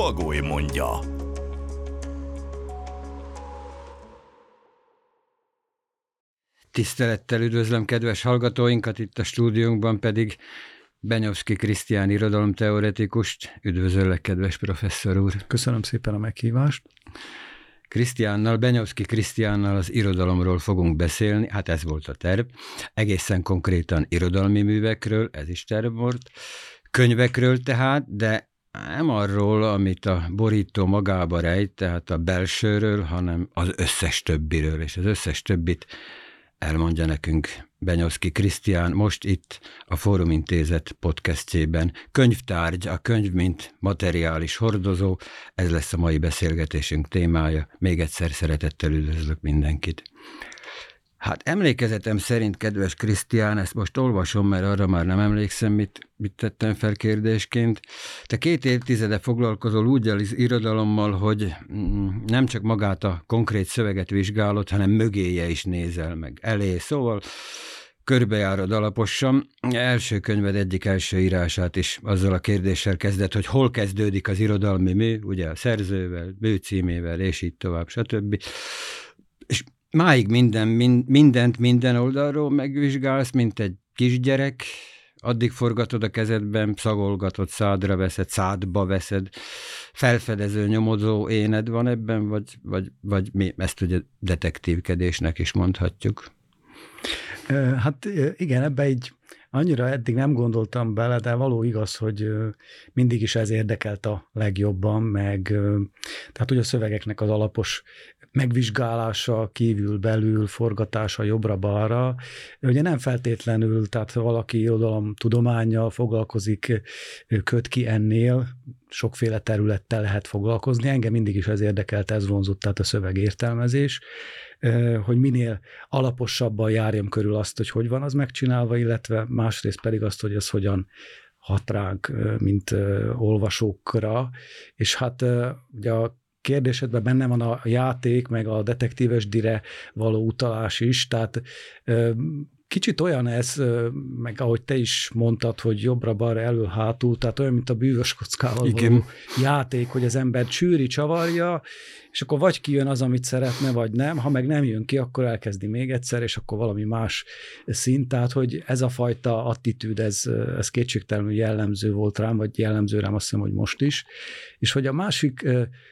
Bagoly mondja. Tisztelettel üdvözlöm kedves hallgatóinkat, itt a stúdiónkban pedig Benyovszki Krisztián irodalomteoretikust. Üdvözöllek, kedves professzor úr! Köszönöm szépen a meghívást! Krisztiánnal, Benyovszki Krisztiánnal az irodalomról fogunk beszélni, hát ez volt a terv, egészen konkrétan irodalmi művekről, ez is terv volt, könyvekről tehát, de nem arról, amit a borító magába rejt, tehát a belsőről, hanem az összes többiről, és az összes többit elmondja nekünk Benyoszki Krisztián most itt a Fórum Intézet podcastjében. Könyvtárgy, a könyv mint materiális hordozó, ez lesz a mai beszélgetésünk témája. Még egyszer szeretettel üdvözlök mindenkit. Hát emlékezetem szerint, kedves Krisztián, ezt most olvasom, mert arra már nem emlékszem, mit, mit tettem fel kérdésként. Te két évtizede foglalkozol úgy az irodalommal, hogy mm, nem csak magát a konkrét szöveget vizsgálod, hanem mögéje is nézel meg elé. Szóval körbejárod alaposan. Első könyved egyik első írását is azzal a kérdéssel kezdett, hogy hol kezdődik az irodalmi mű, ugye a szerzővel, bőcímével, és így tovább, stb. Máig minden, mindent minden oldalról megvizsgálsz, mint egy kisgyerek, addig forgatod a kezedben, szagolgatod, szádra veszed, szádba veszed, felfedező, nyomozó éned van ebben, vagy, vagy, vagy mi? Ezt ugye detektívkedésnek is mondhatjuk? Hát igen, ebbe egy annyira eddig nem gondoltam bele, de való igaz, hogy mindig is ez érdekelt a legjobban, meg tehát hogy a szövegeknek az alapos megvizsgálása kívül, belül, forgatása jobbra-balra. Ugye nem feltétlenül, tehát valaki irodalom tudományjal foglalkozik, köt ki ennél, sokféle területtel lehet foglalkozni. Engem mindig is ez érdekelt, ez vonzott, tehát a szövegértelmezés hogy minél alaposabban járjam körül azt, hogy hogy van az megcsinálva, illetve másrészt pedig azt, hogy ez hogyan hat ránk, mint olvasókra, és hát ugye a kérdésedben benne van a játék, meg a detektíves dire való utalás is, tehát Kicsit olyan ez, meg ahogy te is mondtad, hogy jobbra-balra, elől-hátul, tehát olyan, mint a bűvös kockával Igen. való játék, hogy az ember csűri, csavarja, és akkor vagy kijön az, amit szeretne, vagy nem, ha meg nem jön ki, akkor elkezdi még egyszer, és akkor valami más szint, tehát hogy ez a fajta attitűd, ez, ez kétségtelenül jellemző volt rám, vagy jellemző rám azt hiszem, hogy most is, és hogy a másik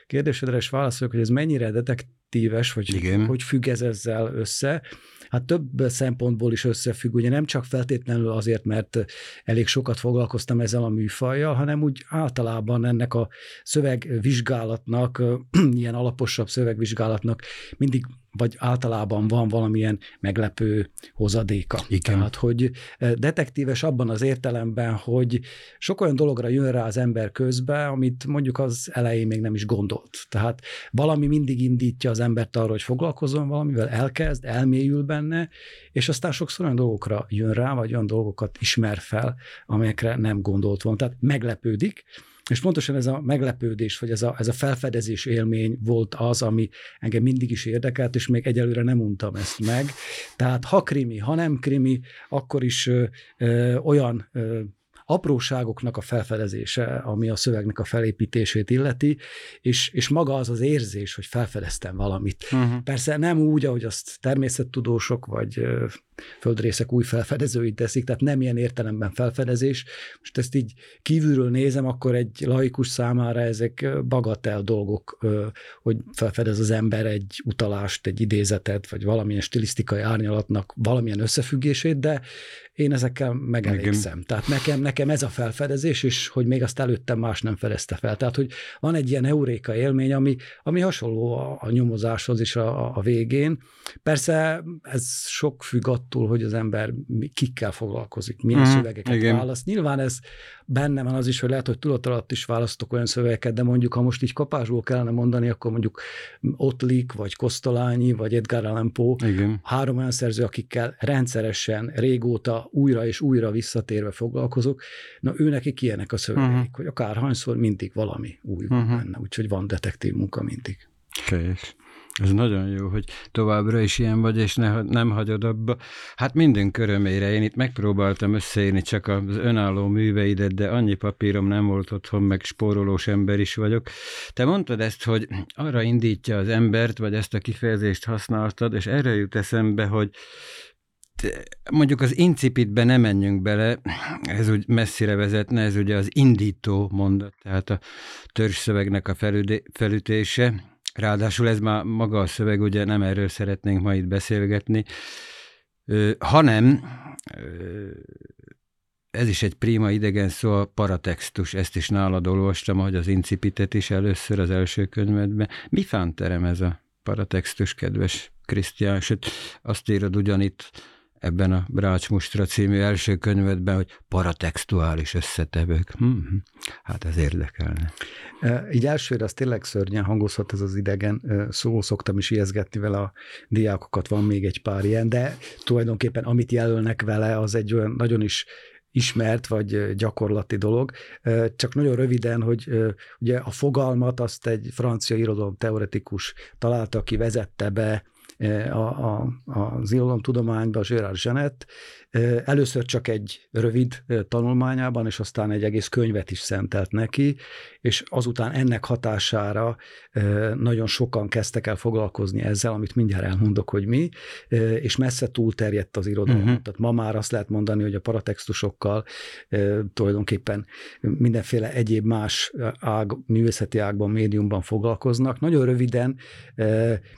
kérdésedre is válaszolok, hogy ez mennyire detektíves, vagy Igen. hogy függ ez ezzel össze, hát több szempontból is összefügg, ugye nem csak feltétlenül azért, mert elég sokat foglalkoztam ezzel a műfajjal, hanem úgy általában ennek a szövegvizsgálatnak, ilyen alaposabb szövegvizsgálatnak mindig vagy általában van valamilyen meglepő hozadéka. Igen. Tehát, hogy detektíves abban az értelemben, hogy sok olyan dologra jön rá az ember közbe, amit mondjuk az elején még nem is gondolt. Tehát valami mindig indítja az embert arra, hogy foglalkozzon valamivel, elkezd, elmélyül benne, és aztán sokszor olyan dolgokra jön rá, vagy olyan dolgokat ismer fel, amelyekre nem gondolt volna. Tehát meglepődik, és pontosan ez a meglepődés, vagy ez a, ez a felfedezés élmény volt az, ami engem mindig is érdekelt, és még egyelőre nem untam ezt meg. Tehát ha krimi, ha nem krimi, akkor is ö, ö, olyan ö, apróságoknak a felfedezése, ami a szövegnek a felépítését illeti, és, és maga az az érzés, hogy felfedeztem valamit. Uh-huh. Persze nem úgy, ahogy azt természettudósok vagy földrészek új felfedezőit teszik, tehát nem ilyen értelemben felfedezés. Most ezt így kívülről nézem, akkor egy laikus számára ezek bagatel dolgok, hogy felfedez az ember egy utalást, egy idézetet, vagy valamilyen stilisztikai árnyalatnak valamilyen összefüggését, de én ezekkel megelégszem. Igen. Tehát nekem, nekem ez a felfedezés, és hogy még azt előttem más nem fedezte fel. Tehát, hogy van egy ilyen euréka élmény, ami, ami hasonló a, a nyomozáshoz is a, a végén. Persze ez sok függ attól, hogy az ember kikkel foglalkozik, milyen mm, szövegeket igen. választ. Nyilván ez benne van az is, hogy lehet, hogy tudat is választok olyan szövegeket, de mondjuk, ha most így kapásból kellene mondani, akkor mondjuk Ottlik, vagy Kosztolányi, vagy Edgar Allan Poe, igen. három olyan szerző, akikkel rendszeresen, régóta, újra és újra visszatérve foglalkozok, na ő neki ilyenek a szövegeik, uh-huh. hogy akárhányszor mindig valami új uh-huh. van benne, úgyhogy van detektív munka mindig. Kész. Ez nagyon jó, hogy továbbra is ilyen vagy, és ne, nem hagyod abba. Hát minden körömére én itt megpróbáltam összeírni csak az önálló műveidet, de annyi papírom nem volt otthon, meg spórolós ember is vagyok. Te mondtad ezt, hogy arra indítja az embert, vagy ezt a kifejezést használtad, és erre jut eszembe, hogy mondjuk az incipitbe nem menjünk bele, ez úgy messzire vezetne, ez ugye az indító mondat, tehát a törzszövegnek a felütése, Ráadásul ez már maga a szöveg, ugye nem erről szeretnénk ma itt beszélgetni, hanem ez is egy prima idegen szó, a paratextus, ezt is nálad olvastam, hogy az incipitet is először az első könyvedben. Mi fánterem ez a paratextus, kedves Krisztián? Sőt, azt írod ugyanitt, ebben a Brács Mustra című első könyvedben, hogy paratextuális összetevők. Hm, hát ez érdekelne. Így elsőre az tényleg szörnyen hangozhat ez az idegen szó, szoktam is ijeszgetni vele a diákokat, van még egy pár ilyen, de tulajdonképpen amit jelölnek vele, az egy olyan nagyon is ismert vagy gyakorlati dolog. Csak nagyon röviden, hogy ugye a fogalmat azt egy francia irodalom teoretikus találta, aki vezette be a, a, az irodalomtudományban, Gérard Zsenet, Először csak egy rövid tanulmányában, és aztán egy egész könyvet is szentelt neki, és azután ennek hatására nagyon sokan kezdtek el foglalkozni ezzel, amit mindjárt elmondok, hogy mi, és messze túlterjedt az irodalom. Uh-huh. Tehát ma már azt lehet mondani, hogy a paratextusokkal tulajdonképpen mindenféle egyéb más ág, művészeti ágban, médiumban foglalkoznak. Nagyon röviden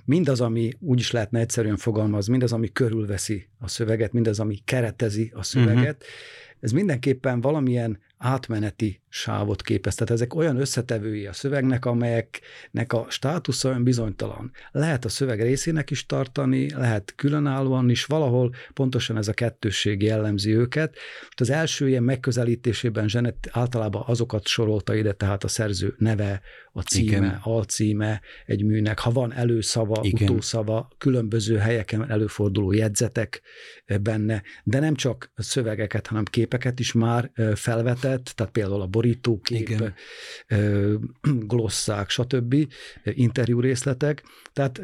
mindaz, ami úgy is lehetne egyszerűen fogalmazni, mindaz, ami körülveszi a szöveget, mindaz, ami keretezi a szöveget, uh-huh. Ez mindenképpen valamilyen átmeneti sávot képez. Tehát ezek olyan összetevői a szövegnek, amelyeknek a státusza olyan bizonytalan. Lehet a szöveg részének is tartani, lehet különállóan is, valahol pontosan ez a kettősség jellemzi őket. Az első ilyen megközelítésében Zsenet általában azokat sorolta ide, tehát a szerző neve, a címe, Igen. alcíme egy műnek, ha van előszava, Igen. utószava, különböző helyeken előforduló jegyzetek benne, de nem csak szövegeket, hanem képeket is már felvetett, tehát például a borítókép, Igen. glosszák, stb., interjú részletek. Tehát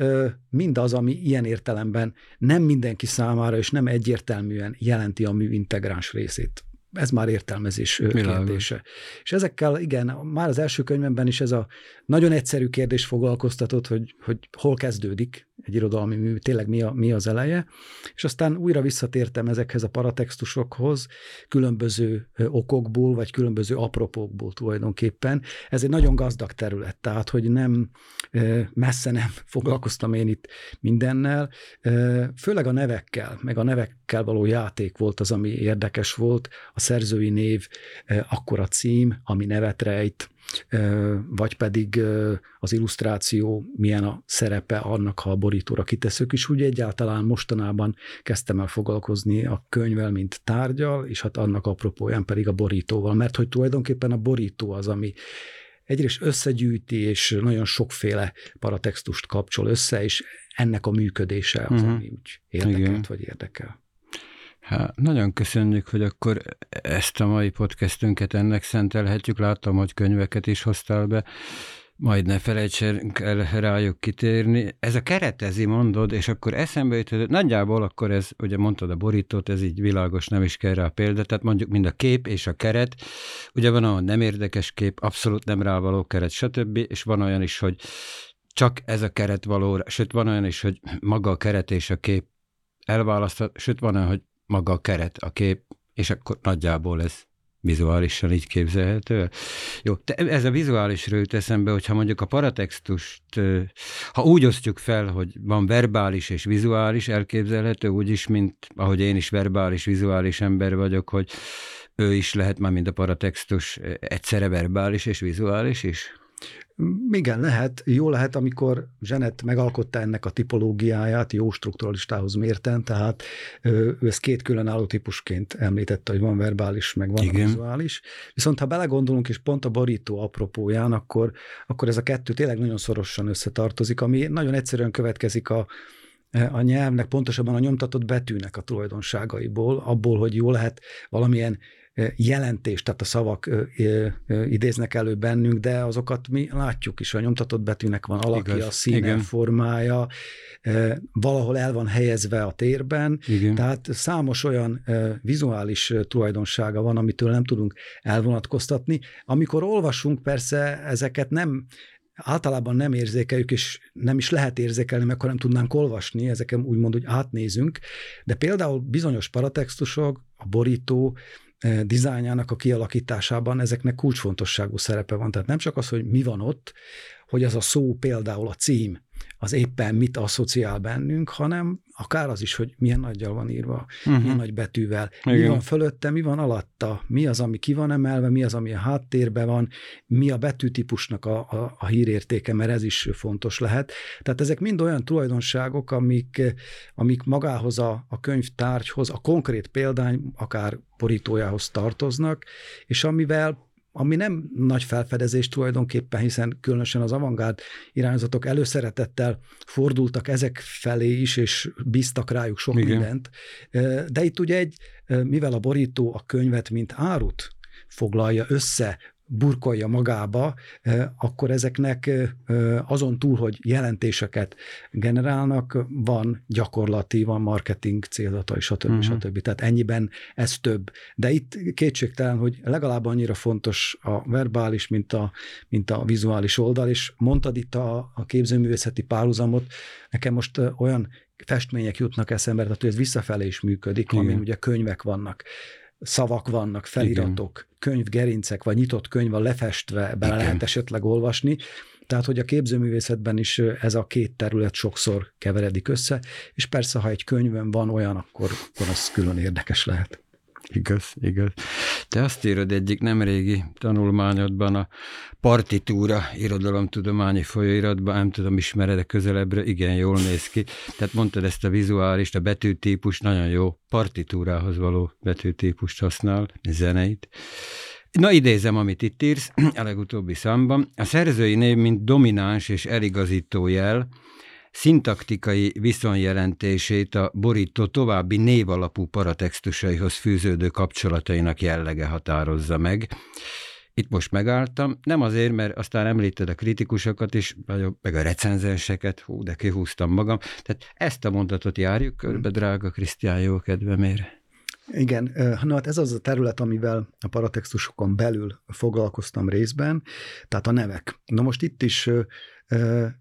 mindaz, ami ilyen értelemben nem mindenki számára és nem egyértelműen jelenti a mű integráns részét ez már értelmezés Milán. kérdése. És ezekkel, igen, már az első könyvemben is ez a nagyon egyszerű kérdés foglalkoztatott, hogy, hogy hol kezdődik egy irodalmi mű, tényleg mi, a, mi az eleje, és aztán újra visszatértem ezekhez a paratextusokhoz, különböző okokból, vagy különböző apropókból tulajdonképpen. Ez egy nagyon gazdag terület, tehát, hogy nem messze nem foglalkoztam én itt mindennel, főleg a nevekkel, meg a nevekkel való játék volt az, ami érdekes volt, a szerzői név, akkor a cím, ami nevet rejt, vagy pedig az illusztráció milyen a szerepe annak, ha a borítóra kiteszük, és úgy egyáltalán mostanában kezdtem el foglalkozni a könyvvel, mint tárgyal, és hát annak apropóján pedig a borítóval, mert hogy tulajdonképpen a borító az, ami egyrészt összegyűjti, és nagyon sokféle paratextust kapcsol össze, és ennek a működése az, uh-huh. ami úgy érdekelt, vagy érdekel. Hát, nagyon köszönjük, hogy akkor ezt a mai podcastünket ennek szentelhetjük. Láttam, hogy könyveket is hoztál be. Majd ne felejtsünk el rájuk kitérni. Ez a keretezi, mondod, és akkor eszembe jutott, nagyjából akkor ez, ugye mondtad a borítót, ez így világos, nem is kell rá példa, tehát mondjuk mind a kép és a keret, ugye van olyan nem érdekes kép, abszolút nem rávaló keret, stb., és van olyan is, hogy csak ez a keret való, sőt van olyan is, hogy maga a keret és a kép elválaszthat, sőt van olyan, hogy maga a keret, a kép, és akkor nagyjából ez vizuálisan így képzelhető. Jó, te ez a vizuális jut eszembe, hogyha mondjuk a paratextust, ha úgy osztjuk fel, hogy van verbális és vizuális, elképzelhető úgy is, mint ahogy én is verbális, vizuális ember vagyok, hogy ő is lehet már, mint a paratextus, egyszerre verbális és vizuális is? Igen, lehet. Jó lehet, amikor Zsenet megalkotta ennek a tipológiáját, jó strukturalistához mérten, tehát ő ezt két különálló típusként említette, hogy van verbális, meg van Igen. vizuális. Viszont ha belegondolunk, és pont a borító apropóján, akkor, akkor ez a kettő tényleg nagyon szorosan összetartozik, ami nagyon egyszerűen következik a, a nyelvnek, pontosabban a nyomtatott betűnek a tulajdonságaiból, abból, hogy jó lehet valamilyen jelentést, tehát a szavak idéznek elő bennünk, de azokat mi látjuk is, a nyomtatott betűnek van alakja, Igaz. színe, Igen. formája, valahol el van helyezve a térben, Igen. tehát számos olyan vizuális tulajdonsága van, amitől nem tudunk elvonatkoztatni. Amikor olvasunk, persze ezeket nem általában nem érzékeljük, és nem is lehet érzékelni, mert akkor nem tudnánk olvasni, ezeken úgymond, hogy átnézünk, de például bizonyos paratextusok, a borító, dizájnjának a kialakításában ezeknek kulcsfontosságú szerepe van. Tehát nem csak az, hogy mi van ott, hogy az a szó például a cím, az éppen mit asszociál bennünk, hanem akár az is, hogy milyen nagyjal van írva, uh-huh. milyen nagy betűvel, Igen. mi van fölötte, mi van alatta, mi az, ami ki van emelve, mi az, ami a háttérben van, mi a betűtípusnak a, a, a hírértéke, mert ez is fontos lehet. Tehát ezek mind olyan tulajdonságok, amik, amik magához a, a könyvtárgyhoz, a konkrét példány, akár borítójához tartoznak, és amivel ami nem nagy felfedezés tulajdonképpen, hiszen különösen az avantgárd irányzatok előszeretettel fordultak ezek felé is, és bíztak rájuk sok Igen. mindent. De itt ugye egy, mivel a borító a könyvet, mint árut foglalja össze, burkolja magába, akkor ezeknek azon túl, hogy jelentéseket generálnak, van gyakorlati, van marketing célzata, és stb. Uh-huh. stb. Tehát ennyiben ez több. De itt kétségtelen, hogy legalább annyira fontos a verbális, mint a, mint a vizuális oldal, és mondtad itt a, a képzőművészeti párhuzamot, nekem most olyan festmények jutnak eszembe, tehát hogy ez visszafelé is működik, Igen. amin ugye könyvek vannak szavak vannak, feliratok, Igen. könyvgerincek, vagy nyitott könyv van lefestve, bele Igen. lehet esetleg olvasni. Tehát, hogy a képzőművészetben is ez a két terület sokszor keveredik össze, és persze, ha egy könyvön van olyan, akkor, akkor az külön érdekes lehet. Igaz, igaz. Te azt írod egyik nemrégi tanulmányodban a partitúra irodalomtudományi folyóiratban, nem tudom, ismered de közelebbre, igen, jól néz ki. Tehát mondtad ezt a vizuális, a betűtípus, nagyon jó partitúrához való betűtípust használ, zeneit. Na idézem, amit itt írsz, a legutóbbi számban. A szerzői név, mint domináns és eligazító jel, szintaktikai viszonyjelentését a borító további névalapú paratextusaihoz fűződő kapcsolatainak jellege határozza meg. Itt most megálltam, nem azért, mert aztán említed a kritikusokat is, meg a recenzenseket, hú, de kihúztam magam. Tehát ezt a mondatot járjuk körbe, drága Krisztián jó kedvemére. Igen, na hát ez az a terület, amivel a paratextusokon belül foglalkoztam részben, tehát a nevek. Na most itt is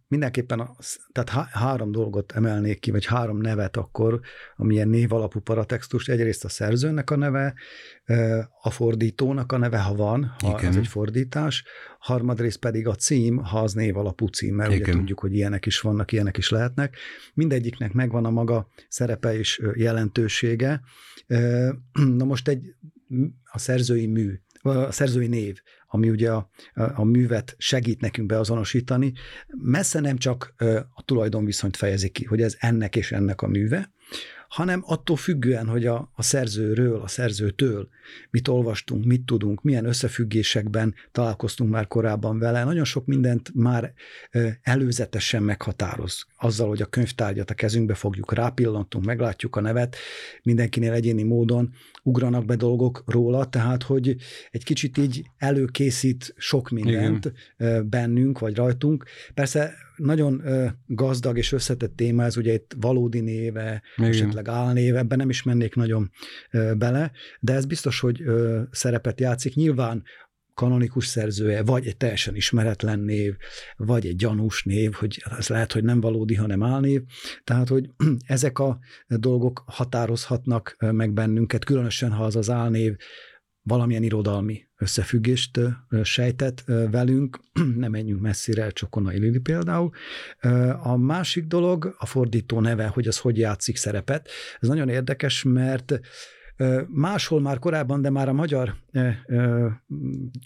Mindenképpen, az, tehát há- három dolgot emelnék ki, vagy három nevet akkor, amilyen név alapú paratextus. Egyrészt a szerzőnek a neve, a fordítónak a neve, ha van, ha Igen. ez egy fordítás, harmadrészt pedig a cím, ha az név alapú cím, mert Igen. ugye tudjuk, hogy ilyenek is vannak, ilyenek is lehetnek. Mindegyiknek megvan a maga szerepe és jelentősége. Na most egy a szerzői mű, a szerzői név, ami ugye a, a művet segít nekünk beazonosítani, messze nem csak a tulajdonviszonyt fejezi ki, hogy ez ennek és ennek a műve, hanem attól függően, hogy a, a szerzőről, a szerzőtől mit olvastunk, mit tudunk, milyen összefüggésekben találkoztunk már korábban vele. Nagyon sok mindent már előzetesen meghatároz. Azzal, hogy a könyvtárgyat a kezünkbe fogjuk, rápillantunk, meglátjuk a nevet, mindenkinél egyéni módon ugranak be dolgok róla, tehát hogy egy kicsit így előkészít sok mindent Igen. bennünk, vagy rajtunk. Persze nagyon gazdag és összetett téma, ez ugye itt valódi néve, Igen. esetleg álnéve, ebben nem is mennék nagyon bele, de ez biztos, hogy szerepet játszik. Nyilván kanonikus szerzője, vagy egy teljesen ismeretlen név, vagy egy gyanús név, hogy ez lehet, hogy nem valódi, hanem álnév. Tehát, hogy ezek a dolgok határozhatnak meg bennünket, különösen, ha az az álnév valamilyen irodalmi összefüggést sejtett velünk, nem menjünk messzire, Csokonai Lili például. A másik dolog, a fordító neve, hogy az hogy játszik szerepet. Ez nagyon érdekes, mert Máshol már korábban, de már a magyar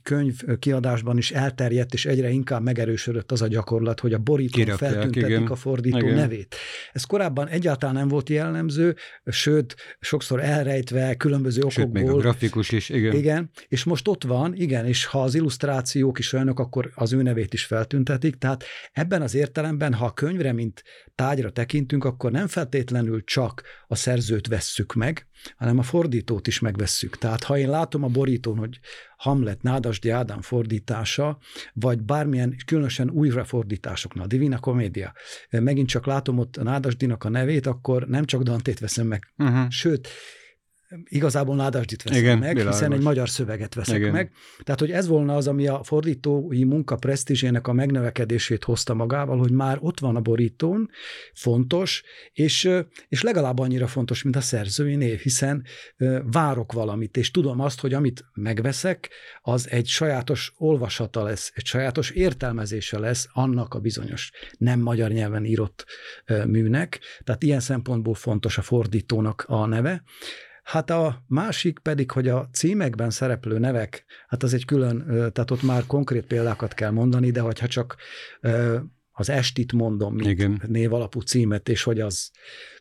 könyv kiadásban is elterjedt, és egyre inkább megerősödött az a gyakorlat, hogy a borítón Kirakják, feltüntetik igen. a fordító Igen. nevét. Ez korábban egyáltalán nem volt jellemző, sőt, sokszor elrejtve különböző Sőt, még a okokból. grafikus is, igen. Igen, és most ott van, igen, és ha az illusztrációk is olyanok, akkor az ő nevét is feltüntetik, tehát ebben az értelemben, ha a könyvre, mint tárgyra tekintünk, akkor nem feltétlenül csak a szerzőt vesszük meg, hanem a fordítót is megvesszük. Tehát ha én látom a borítón, hogy Hamlet Nádasdi Ádám fordítása, vagy bármilyen különösen újrafordításoknál, Divina Comedia, megint csak látom ott a Nádasdinak a nevét, akkor nem csak Dantét veszem meg, Uh-huh. sőt, igazából Nádasdit veszem Igen, meg, világos. hiszen egy magyar szöveget veszek Igen. meg. Tehát, hogy ez volna az, ami a fordítói munka presztízsének a megnövekedését hozta magával, hogy már ott van a borítón, fontos, és, és legalább annyira fontos, mint a szerzői név, hiszen várok valamit, és tudom azt, hogy amit megveszek, az egy sajátos olvasata lesz, egy sajátos értelmezése lesz annak a bizonyos nem magyar nyelven írott műnek. Tehát ilyen szempontból fontos a fordítónak a neve. Hát a másik pedig, hogy a címekben szereplő nevek, hát az egy külön, tehát ott már konkrét példákat kell mondani, de hogyha csak az estit mondom, mint Igen. név alapú címet, és hogy az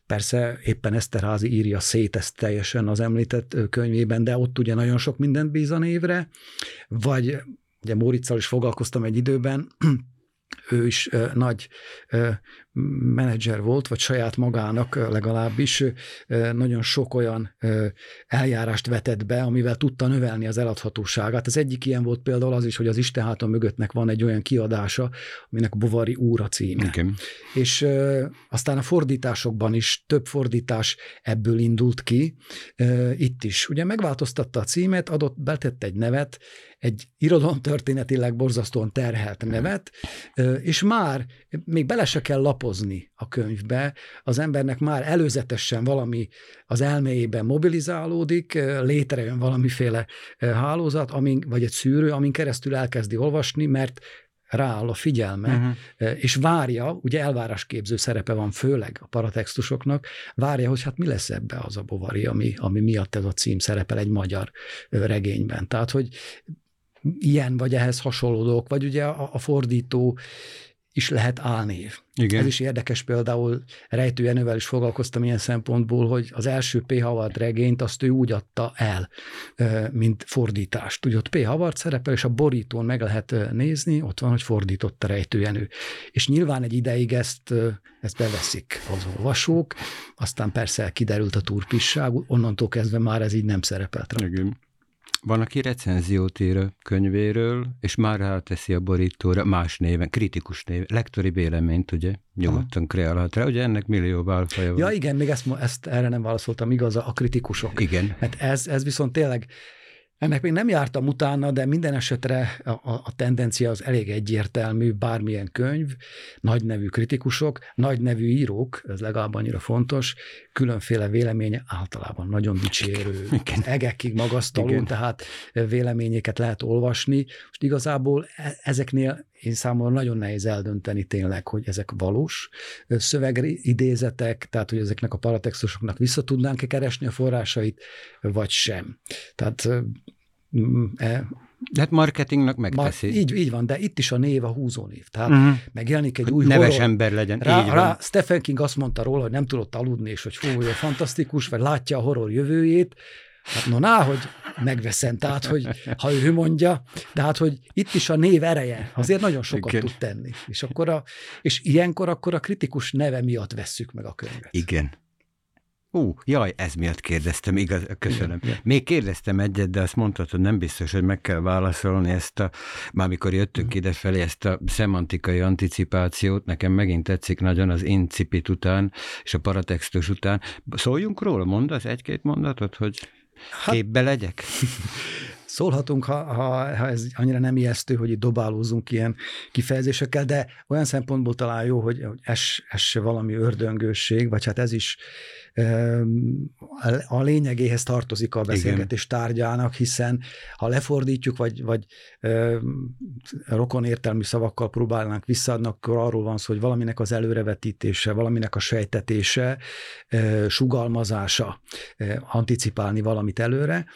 persze éppen Eszterházi írja szét ezt teljesen az említett könyvében, de ott ugye nagyon sok mindent bíz a névre, vagy ugye Móriczal is foglalkoztam egy időben, ő is ö, nagy ö, menedzser volt, vagy saját magának legalábbis nagyon sok olyan eljárást vetett be, amivel tudta növelni az eladhatóságát. Az egyik ilyen volt például az is, hogy az Isten háta mögöttnek van egy olyan kiadása, aminek Bovari úr a címe. Igen. És aztán a fordításokban is több fordítás ebből indult ki. Itt is. Ugye megváltoztatta a címet, adott, betett egy nevet, egy irodalomtörténetileg borzasztóan terhelt nevet, ö, és már még bele se kell lapozni a könyvbe, az embernek már előzetesen valami az elméjében mobilizálódik, létrejön valamiféle hálózat, amin, vagy egy szűrő, amin keresztül elkezdi olvasni, mert rááll a figyelme, Uh-huh. És várja, ugye elvárásképző szerepe van főleg a paratextusoknak, várja, hogy hát mi lesz ebbe az a bovari, ami, ami miatt ez a cím szerepel egy magyar regényben. Tehát, hogy ilyen vagy ehhez hasonlódók, vagy ugye a, a fordító is lehet álnév. Igen. Ez is érdekes például, Rejtő Jenővel is foglalkoztam ilyen szempontból, hogy az első P. Havard regényt azt ő úgy adta el, mint fordítást. Ugye ott P. Havard szerepel, és a borítón meg lehet nézni, ott van, hogy fordította Rejtő Jenő. És nyilván egy ideig ezt, ezt beveszik az olvasók, aztán persze kiderült a turpisság, onnantól kezdve már ez így nem szerepelt rá. Igen. Van, aki recenziót ír a könyvéről, és már ráteszi a borítóra más néven, kritikus néven, lektori véleményt, ugye, nyugodtan kreálhat rá, ugye ennek millió válfaja van. Ja igen, még ezt, ezt erre nem válaszoltam, igaz, a kritikusok. Igen. Hát ez, ez viszont tényleg, ennek még nem jártam utána, de minden esetre a, a, a tendencia az elég egyértelmű, bármilyen könyv, nagy nevű kritikusok, nagy nevű írók, ez legalább annyira fontos, különféle véleménye általában nagyon dicsérő, Igen. egekig magasztaló, Igen. tehát véleményeket lehet olvasni. Most igazából e- ezeknél én számomra nagyon nehéz eldönteni tényleg, hogy ezek valós szövegidézetek, tehát hogy ezeknek a paratextusoknak vissza tudnánk-e keresni a forrásait, vagy sem. Tehát e, De hát marketingnak ma, megteszi. így, így van, de itt is a név a húzónév. Tehát Uh-huh. megjelenik egy Hogy új neves horror, ember legyen. rá, így rá Stephen King azt mondta róla, hogy nem tudott aludni, és hogy fú, olyan fantasztikus, vagy látja a horror jövőjét, Hát no, ná, hogy megveszem, tehát, hogy ha ő mondja, de hát, hogy itt is a név ereje azért nagyon sokat Igen. tud tenni. És, akkor a, és ilyenkor akkor a kritikus neve miatt vesszük meg a könyvet. Igen. Ú, jaj, ez miatt kérdeztem, igaz, köszönöm. Igen. Még kérdeztem egyet, de azt mondtad, hogy nem biztos, hogy meg kell válaszolni ezt a, már mikor jöttünk Mhm. idefelé, ezt a szemantikai anticipációt, nekem megint tetszik nagyon az incipit után, és a paratextus után. Szóljunk róla, mondasz egy-két mondatot, hogy Hát- képbe legyek? Szólhatunk, ha, ha, ha ez annyira nem ijesztő, hogy itt dobálózunk ilyen kifejezésekkel, de olyan szempontból talán jó, hogy, hogy ez, ez se valami ördöngőség, vagy hát ez is a lényegéhez tartozik a beszélgetés Igen. tárgyának, hiszen ha lefordítjuk, vagy, vagy rokon értelmű szavakkal próbálnánk visszaadni, akkor arról van szó, hogy valaminek az előrevetítése, valaminek a sejtetése, sugalmazása, anticipálni valamit előre,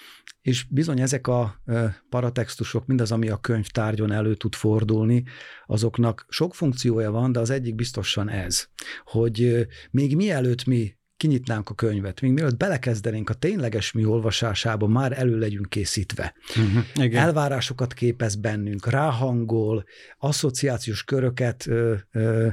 és bizony ezek a paratextusok, mindaz, ami a könyvtárgyon elő tud fordulni, azoknak sok funkciója van, de az egyik biztosan ez, hogy még mielőtt mi kinyitnánk a könyvet, még mielőtt belekezdenénk a tényleges mi olvasásába, már elő legyünk készítve. Uh-huh, igen. Elvárásokat képez bennünk, ráhangol, asszociációs köröket ö, ö,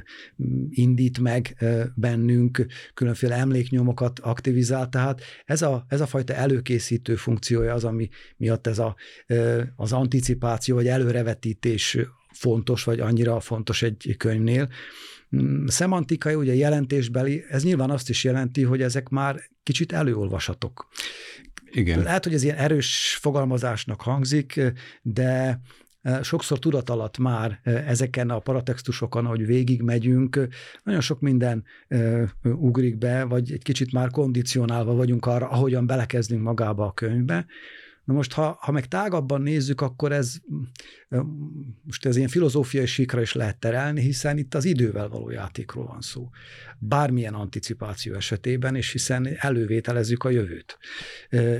indít meg ö, bennünk, különféle emléknyomokat aktivizál, tehát ez a, ez a fajta előkészítő funkciója az, ami miatt ez a, ö, az anticipáció vagy előrevetítés fontos, vagy annyira fontos egy könyvnél, szemantikai, ugye jelentésbeli, ez nyilván azt is jelenti, hogy ezek már kicsit előolvasatok. Igen. Lehet, hogy ez ilyen erős fogalmazásnak hangzik, de e, sokszor tudat alatt már e, ezeken a paratextusokon, ahogy végig megyünk, nagyon sok minden e, ugrik be, vagy egy kicsit már kondicionálva vagyunk arra, ahogyan belekezdünk magába a könyvbe, Na most, ha, ha meg tágabban nézzük, akkor ez most ez ilyen filozófiai síkra is lehet terelni, hiszen itt az idővel való játékról van szó. Bármilyen anticipáció esetében, és hiszen elővételezzük a jövőt.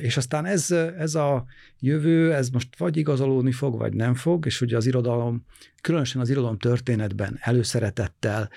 És aztán ez, ez a jövő, ez most vagy igazolódni fog, vagy nem fog, és ugye az irodalom, különösen az irodalom történetben előszeretettel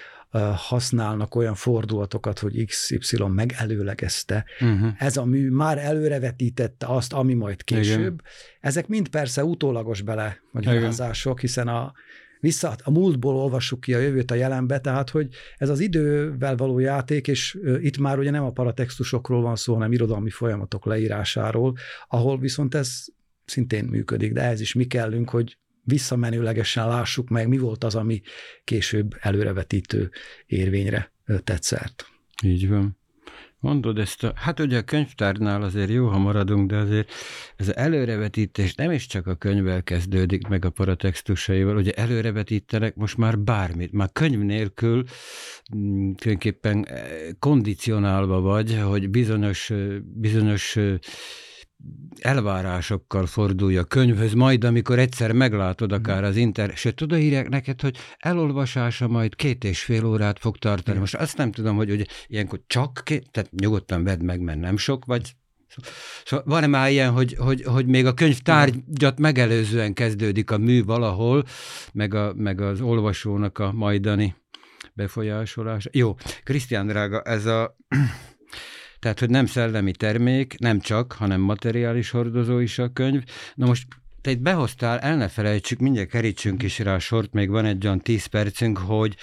használnak olyan fordulatokat, hogy XY megelőlegezte. Uh-huh. Ez a mű már előrevetítette azt, ami majd később. Igen. Ezek mind persze utólagos bele magyarázások, hiszen a vissza, a múltból olvassuk ki a jövőt a jelenbe, tehát hogy ez az idővel való játék, és itt már ugye nem a paratextusokról van szó, hanem irodalmi folyamatok leírásáról, ahol viszont ez szintén működik, de ez is mi kellünk, hogy visszamenőlegesen lássuk meg, mi volt az, ami később előrevetítő érvényre tett szert. Így van. Mondod ezt a, hát ugye a könyvtárnál azért jó, ha maradunk, de azért ez az előrevetítés nem is csak a könyvvel kezdődik, meg a paratextusaival, ugye előrevetítenek most már bármit, már könyv nélkül mm, tulajdonképpen eh, kondicionálva vagy, hogy bizonyos, bizonyos elvárásokkal fordulj a könyvhöz, majd amikor egyszer meglátod akár az inter, sőt, oda írják neked, hogy elolvasása majd két és fél órát fog tartani. Most azt nem tudom, hogy, hogy ilyenkor csak két, tehát nyugodtan vedd meg, mert nem sok, vagy. Szóval van-e már ilyen, hogy, hogy, hogy még a könyvtárgyat megelőzően kezdődik a mű valahol, meg, a, meg az olvasónak a majdani befolyásolása? Jó, Krisztián drága, ez a tehát, hogy nem szellemi termék, nem csak, hanem materiális hordozó is a könyv. Na most te itt behoztál, el ne felejtsük, mindjárt kerítsünk is rá a sort, még van egy olyan tíz percünk, hogy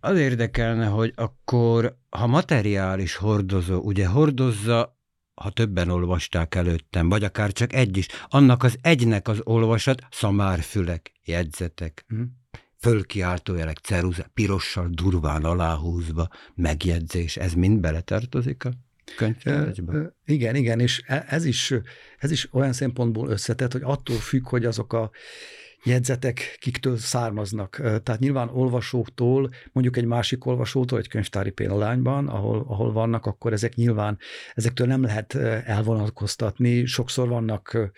az érdekelne, hogy akkor, ha materiális hordozó, ugye hordozza ha többen olvasták előttem, vagy akár csak egy is, annak az egynek az olvasat, szamárfülek, jegyzetek, hmm. fölkiáltójelek, ceruza, pirossal durván aláhúzva, megjegyzés, ez mind beletartozik a könyvtárgyba? Igen, igen, és e, ez is, ez is olyan szempontból összetett, hogy attól függ, hogy azok a jegyzetek kiktől származnak. Tehát nyilván olvasóktól, mondjuk egy másik olvasótól, egy könyvtári példányban, ahol, ahol vannak, akkor ezek nyilván, ezektől nem lehet elvonatkoztatni. Sokszor vannak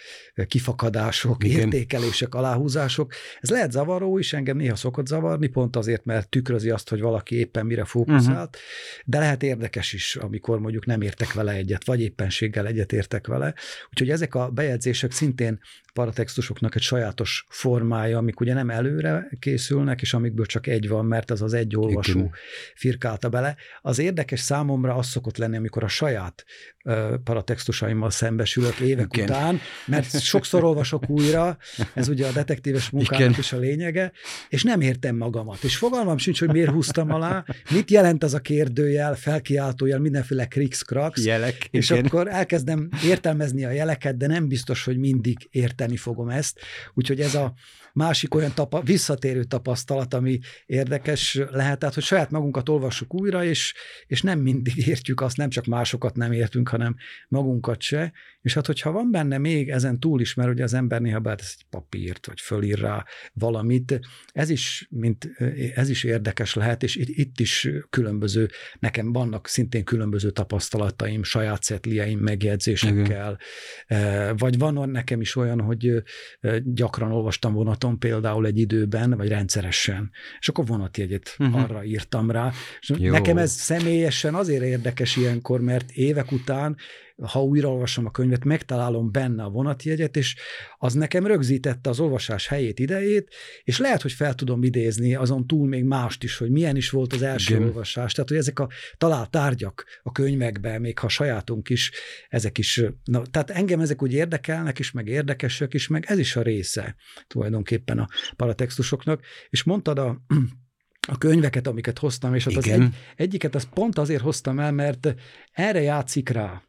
kifakadások, Igen. értékelések, aláhúzások. Ez lehet zavaró is, engem néha szokott zavarni, pont azért, mert tükrözi azt, hogy valaki éppen mire fókuszált, uh-huh. de lehet érdekes is, amikor mondjuk nem értek vele egyet, vagy éppenséggel egyet értek vele. Úgyhogy ezek a bejegyzések szintén paratextusoknak egy sajátos formája, amik ugye nem előre készülnek, és amikből csak egy van, mert az az egy olvasó Igen. firkálta bele. Az érdekes számomra az szokott lenni, amikor a saját paratextusaimmal szembesülök évek Igen. után, mert sokszor olvasok újra, ez ugye a detektíves munkának Igen. is a lényege, és nem értem magamat. És fogalmam sincs, hogy miért húztam alá, mit jelent az a kérdőjel, felkiáltójel, mindenféle kriks, kraks, Jelek. És Igen. akkor elkezdem értelmezni a jeleket, de nem biztos, hogy mindig értem érteni fogom ezt, úgyhogy ez a másik olyan tapa, visszatérő tapasztalat, ami érdekes lehet, tehát hogy saját magunkat olvassuk újra, és, és nem mindig értjük azt, nem csak másokat nem értünk, hanem magunkat se, és hát hogyha van benne még ezen túl is, mert ugye az ember néha beletesz egy papírt, vagy fölír rá valamit, ez is, mint, ez is érdekes lehet, és itt, itt is különböző, nekem vannak szintén különböző tapasztalataim, saját szetlieim, megjegyzésekkel, Igen. vagy van nekem is olyan, hogy gyakran olvastam vonaton például egy időben, vagy rendszeresen, és akkor vonatjegyet uh-huh. arra írtam rá. És nekem ez személyesen azért érdekes ilyenkor, mert évek után ha újraolvasom a könyvet, megtalálom benne a vonatjegyet, és az nekem rögzítette az olvasás helyét, idejét, és lehet, hogy fel tudom idézni azon túl még mást is, hogy milyen is volt az első Igen. olvasás. Tehát, hogy ezek a talált tárgyak a könyvekben, még ha sajátunk is, ezek is, na, tehát engem ezek úgy érdekelnek is, meg érdekesek is, meg ez is a része tulajdonképpen a paratextusoknak. És mondtad a a könyveket, amiket hoztam, és az, az egy, egyiket az pont azért hoztam el, mert erre játszik rá.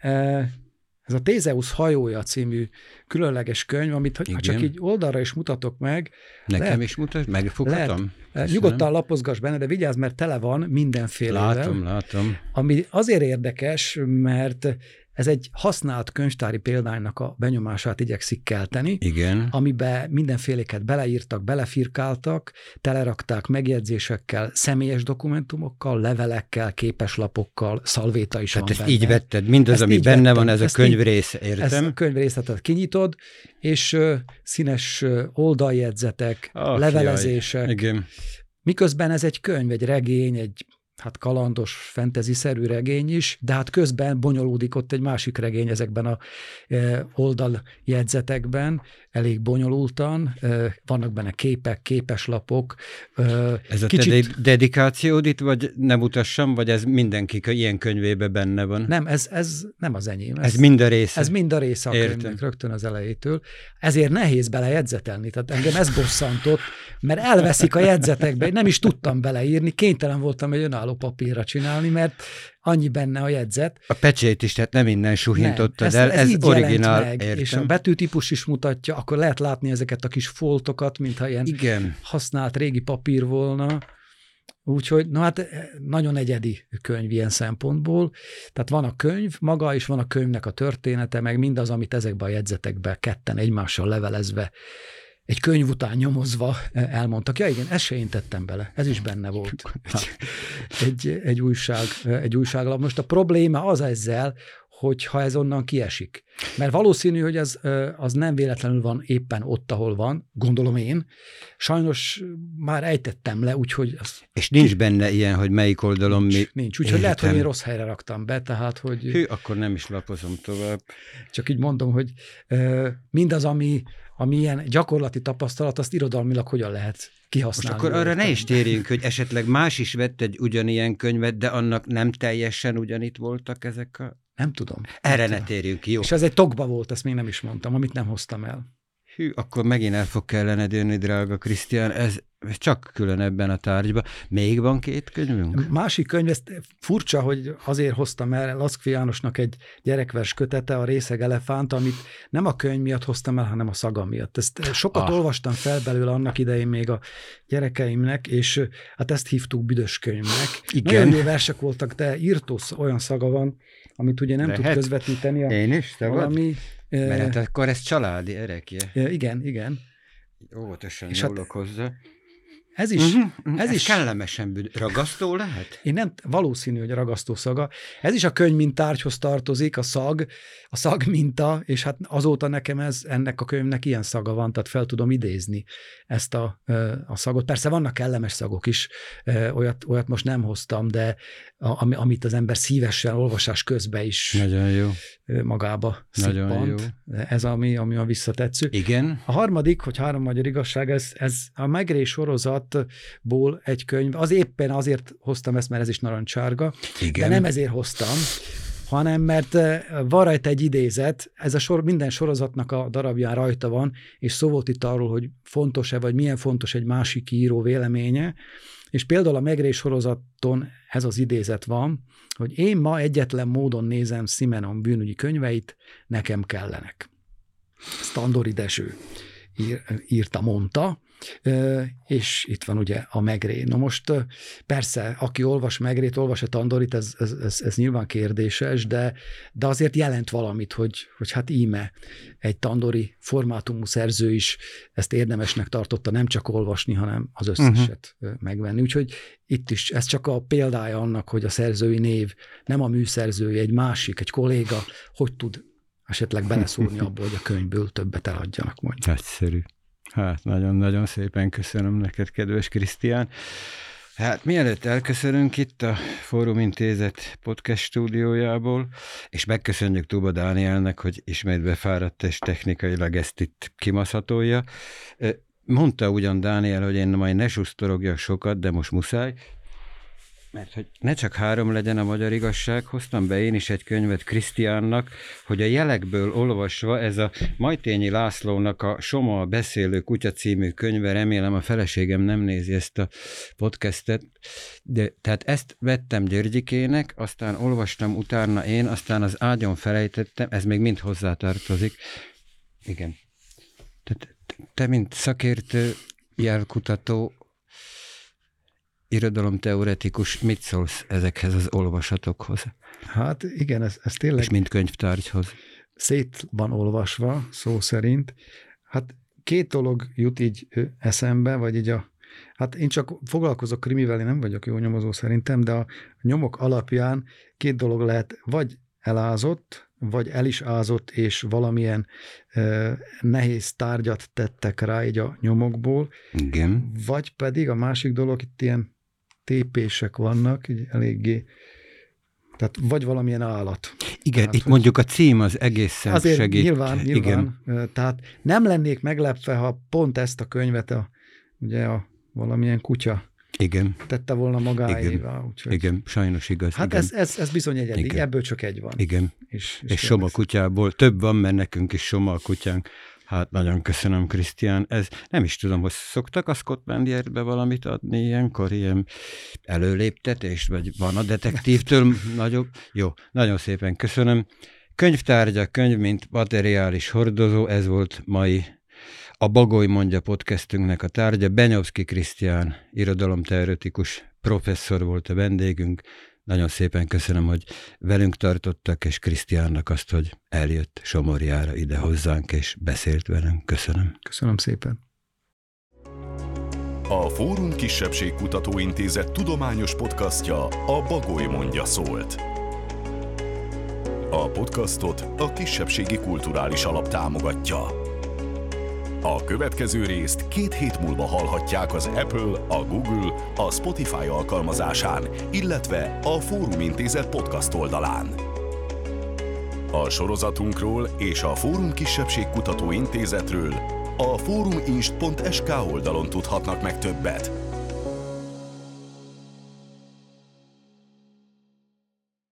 Ez a Tézeusz hajója című különleges könyv, amit Igen. ha csak így oldalra is mutatok meg. Nekem lehet, is mutat, megfoghatom? Lehet, nyugodtan lapozgass benne, de vigyázz, mert tele van mindenféle. Látom, látom. Ami azért érdekes, mert ez egy használt könyvtári példánynak a benyomását igyekszik kelteni, Igen. amiben mindenféléket beleírtak, belefirkáltak, telerakták megjegyzésekkel, személyes dokumentumokkal, levelekkel, képeslapokkal, szalvéta is Tehát van ezt benne. így vetted, mindaz, ezt ami benne vettem, van, ez a könyv része, értem? Ez a könyv részletet kinyitod, és uh, színes uh, oldaljegyzetek, oh, levelezések. Jaj. Igen. Miközben ez egy könyv, egy regény, egy hát kalandos, fentezi-szerű regény is, de hát közben bonyolódik ott egy másik regény ezekben a e, oldaljegyzetekben, elég bonyolultan, e, vannak benne képek, képeslapok. E, ez a kicsit... te dedikációd itt, vagy nem utassam, vagy ez mindenki ilyen könyvébe benne van? Nem, ez, ez nem az enyém. Ez, ez mind a része? Ez mind a része a Értem. könyvnek, rögtön az elejétől. Ezért nehéz bele jegyzetelni, tehát engem ez bosszantott, mert elveszik a jegyzetekbe, nem is tudtam beleírni, kénytelen voltam egy önálló papírra csinálni, mert annyi benne a jegyzet. A pecsét is, tehát nem innen suhintottad el, ez, ez originál, meg, értem. És a betűtípus is mutatja, akkor lehet látni ezeket a kis foltokat, mintha ilyen Igen. használt régi papír volna. Úgyhogy, na hát nagyon egyedi könyv ilyen szempontból. Tehát van a könyv maga, és van a könyvnek a története, meg mindaz, amit ezekben a jegyzetekben ketten egymással levelezve egy könyv után nyomozva elmondtak, ja igen, ezt se én tettem bele, ez is benne volt. egy, egy, újság, egy újságlap. Most a probléma az ezzel, hogyha ez onnan kiesik. Mert valószínű, hogy ez az nem véletlenül van éppen ott, ahol van, gondolom én. Sajnos már ejtettem le, úgyhogy... Az És nincs benne ilyen, hogy melyik oldalon nincs, mi... Nincs, úgyhogy Értem. lehet, hogy én rossz helyre raktam be, tehát hogy... Hű, akkor nem is lapozom tovább. Csak így mondom, hogy mindaz, ami, ami ilyen gyakorlati tapasztalat, azt irodalmilag hogyan lehet kihasználni. Most akkor arra ne is térjünk, hogy esetleg más is vett egy ugyanilyen könyvet, de annak nem teljesen ugyanitt voltak ezek a... Nem tudom. Erre nem ne térjünk, jó. És ez egy tokba volt, ezt még nem is mondtam, amit nem hoztam el. Hű, akkor megint el fog kellene jönni, drága Krisztián, ez csak külön ebben a tárgyban. Még van két könyvünk? Másik könyv, ezt furcsa, hogy azért hoztam el Laszkfi Jánosnak egy gyerekvers kötete, a Részeg Elefánt, amit nem a könyv miatt hoztam el, hanem a szaga miatt. Ezt sokat ah. olvastam fel belőle annak idején még a gyerekeimnek, és hát ezt hívtuk büdös könyvnek. Igen. Nagyon jó versek voltak, de írtó olyan szaga van, amit ugye nem Lehet. tud közvetíteni. A, Én is, te valami, Mert hát akkor ez családi erekje. Igen, igen. Óvatosan és hát, hozzá. Ez is, uh-huh, ez, ez is kellemesen ragasztó lehet? Én nem, valószínű, hogy a ragasztó szaga. Ez is a könyv mint tárgyhoz tartozik, a szag, a szag minta, és hát azóta nekem ez, ennek a könyvnek ilyen szaga van, tehát fel tudom idézni ezt a, a szagot. Persze vannak kellemes szagok is, olyat, olyat most nem hoztam, de a, amit az ember szívesen olvasás közben is Nagyon jó. magába Nagyon jó. Ez ami, ami a visszatetsző. Igen. A harmadik, hogy három magyar igazság, ez, ez a Megré sorozatból egy könyv. Az éppen azért hoztam ezt, mert ez is narancsárga. Igen. De nem ezért hoztam, hanem mert van rajta egy idézet, ez a sor, minden sorozatnak a darabján rajta van, és szó volt itt arról, hogy fontos-e, vagy milyen fontos egy másik író véleménye, és például a Megrés sorozaton ez az idézet van, hogy én ma egyetlen módon nézem Simenon bűnügyi könyveit, nekem kellenek. Standori Deső ír, írta, mondta, és itt van ugye a Megré. Na most persze, aki olvas Megrét, olvas a Tandorit, ez, ez, ez, ez nyilván kérdéses, de, de azért jelent valamit, hogy, hogy hát íme egy Tandori formátumú szerző is ezt érdemesnek tartotta nem csak olvasni, hanem az összeset uh-huh. megvenni. Úgyhogy itt is ez csak a példája annak, hogy a szerzői név nem a műszerzői, egy másik, egy kolléga, hogy tud esetleg beleszólni abból, hogy a könyvből többet eladjanak mondjuk. Egyszerű. Hát nagyon-nagyon szépen köszönöm neked, kedves Krisztián. Hát mielőtt elköszönünk itt a Fórum Intézet podcast stúdiójából, és megköszönjük Tuba Dánielnek, hogy ismét befáradt és technikailag ezt itt kimaszatolja. Mondta ugyan Dániel, hogy én majd ne susztorogjak sokat, de most muszáj, mert hogy ne csak három legyen a magyar igazság, hoztam be én is egy könyvet Krisztiánnak, hogy a jelekből olvasva ez a Majtényi Lászlónak a Soma a beszélő kutya című könyve, remélem a feleségem nem nézi ezt a podcastet, de tehát ezt vettem Györgyikének, aztán olvastam utána én, aztán az ágyon felejtettem, ez még mind hozzátartozik. Igen. Tehát te, mint szakértő, jelkutató, irodalomteoretikus, mit szólsz ezekhez az olvasatokhoz? Hát igen, ez, ez tényleg... És mint könyvtárgyhoz. Szét van olvasva, szó szerint. Hát két dolog jut így eszembe, vagy így a Hát én csak foglalkozok krimivel, én nem vagyok jó nyomozó szerintem, de a nyomok alapján két dolog lehet, vagy elázott, vagy el is ázott, és valamilyen uh, nehéz tárgyat tettek rá így a nyomokból. Igen. Vagy pedig a másik dolog, itt ilyen tépések vannak, így eléggé tehát vagy valamilyen állat. Igen, tehát, itt hogy... mondjuk a cím az egészen azért segít. Nyilván, nyilván. Igen. Tehát nem lennék meglepve, ha pont ezt a könyvet a, ugye a valamilyen kutya igen. tette volna magáévá. Igen, úgyhogy... igen sajnos igaz. Hát igen. Ez, ez, ez bizony egyedi, igen. ebből csak egy van. Igen, és, és, és soma kutyából több van, mert nekünk is soma kutyánk. Hát nagyon köszönöm, Krisztián. Ez nem is tudom, hogy szoktak a Scotland Yardbe valamit adni ilyenkor, ilyen előléptetést, vagy van a detektívtől nagyobb? Jó, nagyon szépen köszönöm. Könyvtárgya, könyv, mint materiális hordozó, ez volt mai a Bagoly mondja podcastünknek a tárgya. Benyovszki Krisztián, irodalomteoretikus professzor volt a vendégünk. Nagyon szépen köszönöm, hogy velünk tartottak, és Krisztiánnak azt, hogy eljött Somorjára ide hozzánk, és beszélt velünk. Köszönöm. Köszönöm szépen. A Fórum Kisebbségkutató Intézet tudományos podcastja a Bagoly mondja szólt. A podcastot a Kisebbségi Kulturális Alap támogatja. A következő részt két hét múlva hallhatják az Apple, a Google, a Spotify alkalmazásán, illetve a Fórum Intézet podcast oldalán. A sorozatunkról és a Fórum Kisebbségkutató Intézetről a fóruminst.sk oldalon tudhatnak meg többet.